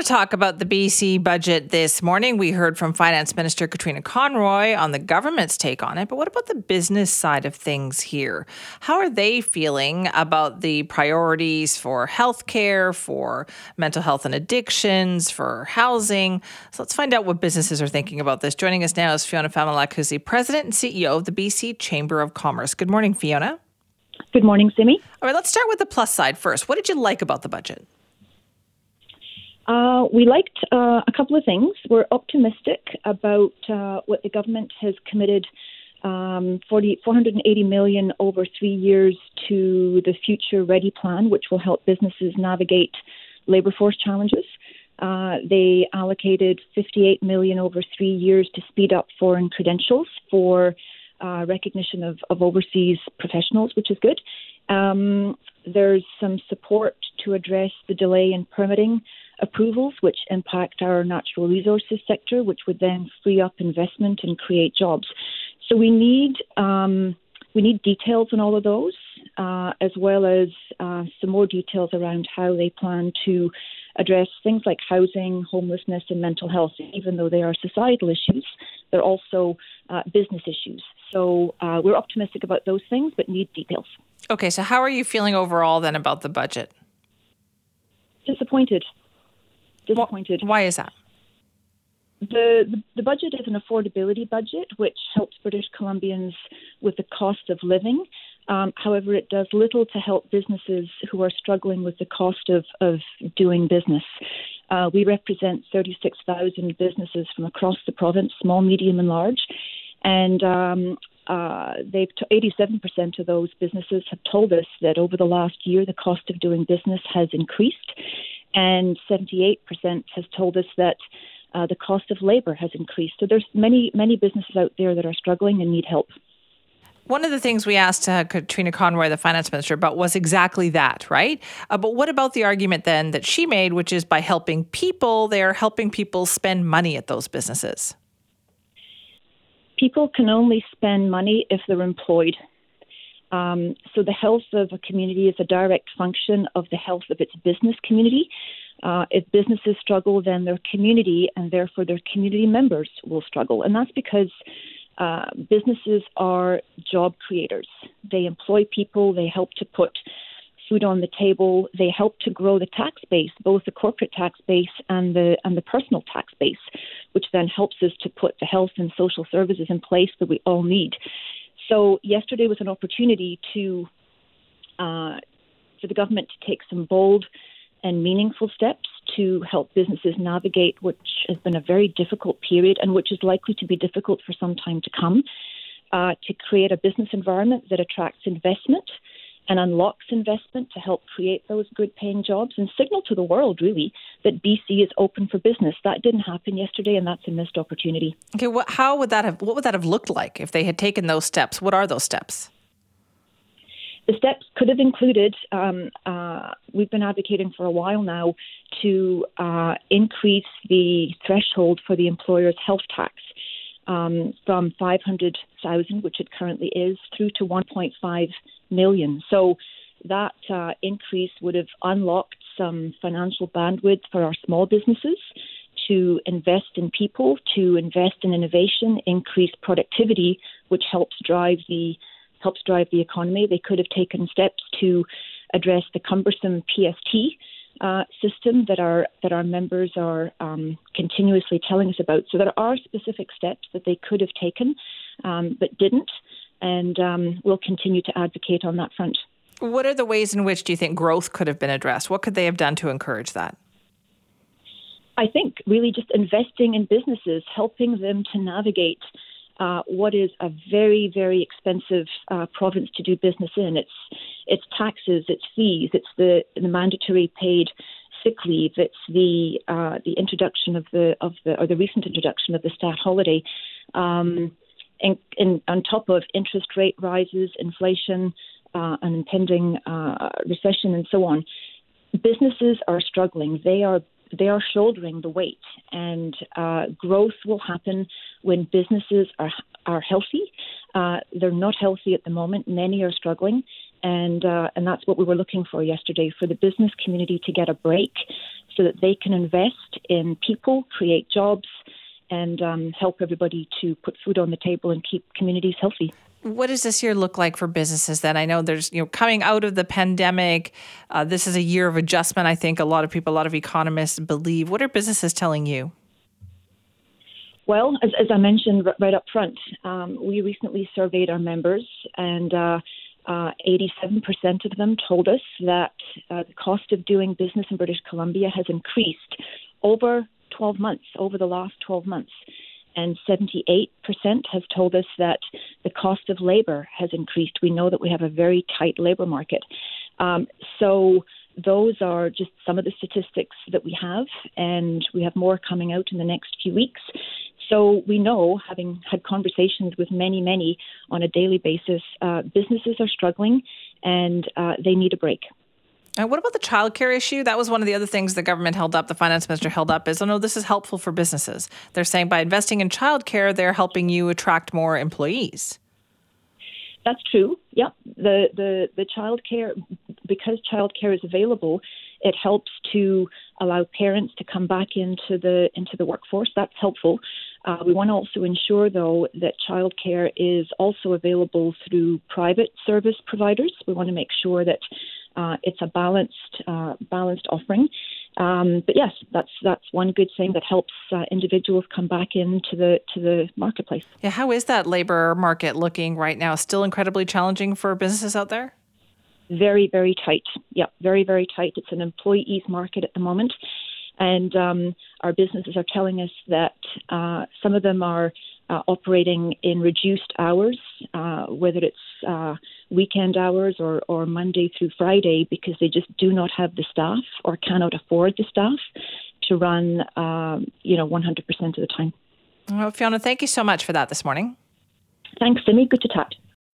of talk about the BC budget this morning. We heard from Finance Minister Katrina Conroy on the government's take on it, but what about the business side of things here? How are they feeling about the priorities for healthcare, for mental health and addictions, for housing? So let's find out what businesses are thinking about this. Joining us now is Fiona Famulak, who's the president and CEO of the BC Chamber of Commerce. Good morning, Fiona. Good morning, Simi. All right, let's start with the plus side first. What did you like about the budget? We liked uh, a couple of things. We're optimistic about uh, what the government has committed um, 40, 480 million over three years to the Future Ready plan, which will help businesses navigate labour force challenges. Uh, they allocated 58 million over three years to speed up foreign credentials for uh, recognition of, of overseas professionals, which is good. Um, there's some support to address the delay in permitting approvals, which impact our natural resources sector, which would then free up investment and create jobs. So we need um, we need details on all of those, uh, as well as uh, some more details around how they plan to address things like housing, homelessness, and mental health. Even though they are societal issues, they're also uh, business issues. So uh, we're optimistic about those things, but need details. Okay, so how are you feeling overall then about the budget? Disappointed disappointed. Why is that? The, the, the budget is an affordability budget, which helps British Columbians with the cost of living. Um, however, it does little to help businesses who are struggling with the cost of, of doing business. Uh, we represent 36,000 businesses from across the province, small, medium, and large. And um, uh, they've t- 87% of those businesses have told us that over the last year, the cost of doing business has increased and 78% has told us that uh, the cost of labor has increased. So there's many many businesses out there that are struggling and need help. One of the things we asked uh, Katrina Conroy, the finance minister, about was exactly that, right? Uh, but what about the argument then that she made, which is by helping people, they're helping people spend money at those businesses? People can only spend money if they're employed. Um, so the health of a community is a direct function of the health of its business community. Uh, if businesses struggle, then their community and therefore their community members will struggle. And that's because uh, businesses are job creators. They employ people, they help to put food on the table, they help to grow the tax base, both the corporate tax base and the and the personal tax base, which then helps us to put the health and social services in place that we all need. So yesterday was an opportunity to uh, for the government to take some bold and meaningful steps to help businesses navigate which has been a very difficult period and which is likely to be difficult for some time to come. Uh, to create a business environment that attracts investment and unlocks investment to help create those good paying jobs and signal to the world, really, that BC is open for business. That didn't happen yesterday, and that's a missed opportunity. Okay, what, how would that have, what would that have looked like if they had taken those steps? What are those steps? The steps could have included, um, uh, we've been advocating for a while now to uh, increase the threshold for the employer's health tax um, from 500,000, which it currently is, through to 1.5 million. So that uh, increase would have unlocked some financial bandwidth for our small businesses to invest in people, to invest in innovation, increase productivity, which helps drive the helps drive the economy. They could have taken steps to address the cumbersome PST uh, system that our that our members are um, continuously telling us about. So there are specific steps that they could have taken, um, but didn't and um, we'll continue to advocate on that front. What are the ways in which do you think growth could have been addressed? What could they have done to encourage that? I think really just investing in businesses, helping them to navigate uh, what is a very, very expensive uh, province to do business in. It's it's taxes, it's fees, it's the the mandatory paid sick leave, it's the uh, the introduction of the of the or the recent introduction of the stat holiday. Um, in, in, on top of interest rate rises, inflation, uh, an impending uh, recession, and so on, businesses are struggling. They are they are shouldering the weight, and uh, growth will happen when businesses are are healthy. Uh, they're not healthy at the moment. Many are struggling, and uh, and that's what we were looking for yesterday for the business community to get a break, so that they can invest in people, create jobs, and um, help everybody to put food on the table and keep communities healthy. What does this year look like for businesses then? I know there's, you know, coming out of the pandemic, uh, this is a year of adjustment. I think a lot of people, a lot of economists believe. What are businesses telling you? Well, as, as I mentioned right up front, um, we recently surveyed our members, and uh, uh, 87% of them told us that uh, the cost of doing business in British Columbia has increased over 12 months, over the last 12 months. And 78% has told us that the cost of labor has increased. We know that we have a very tight labor market. Um, so, those are just some of the statistics that we have, and we have more coming out in the next few weeks. So we know, having had conversations with many, many on a daily basis, uh, businesses are struggling and uh, they need a break. And what about the childcare issue? That was one of the other things the government held up, the finance minister held up, is, oh no, this is helpful for businesses. They're saying by investing in childcare, they're helping you attract more employees. That's true. Yep. The the the childcare because childcare is available, it helps to allow parents to come back into the into the workforce. That's helpful. Uh, we want to also ensure, though, that childcare is also available through private service providers. We want to make sure that uh, it's a balanced uh, balanced offering. Um, but yes, that's that's one good thing that helps uh, individuals come back into the to the marketplace. Yeah, how is that labor market looking right now? Still incredibly challenging for businesses out there. Very very tight. Yeah, very very tight. It's an employees market at the moment, and um, our businesses are telling us that uh, some of them are uh, operating in reduced hours, uh, whether it's uh, weekend hours or, or Monday through Friday, because they just do not have the staff or cannot afford the staff to run, um, you know, 100% of the time. Well, Fiona, thank you so much for that this morning. Thanks, Simi. Good to chat.